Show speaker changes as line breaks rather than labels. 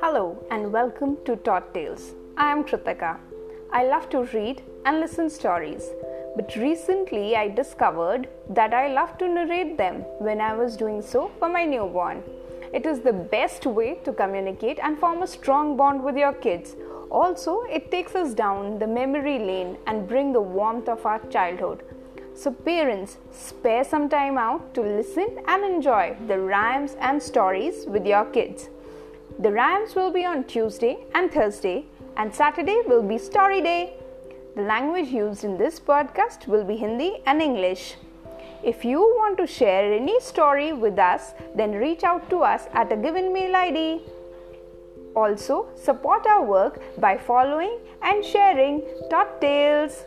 Hello and welcome to Tot Tales. I am Kritika. I love to read and listen stories, but recently I discovered that I love to narrate them when I was doing so for my newborn. It is the best way to communicate and form a strong bond with your kids. Also, it takes us down the memory lane and bring the warmth of our childhood. So, parents, spare some time out to listen and enjoy the rhymes and stories with your kids. The rhymes will be on Tuesday and Thursday, and Saturday will be story day. The language used in this podcast will be Hindi and English. If you want to share any story with us, then reach out to us at a given mail ID. Also, support our work by following and sharing Tot Tales.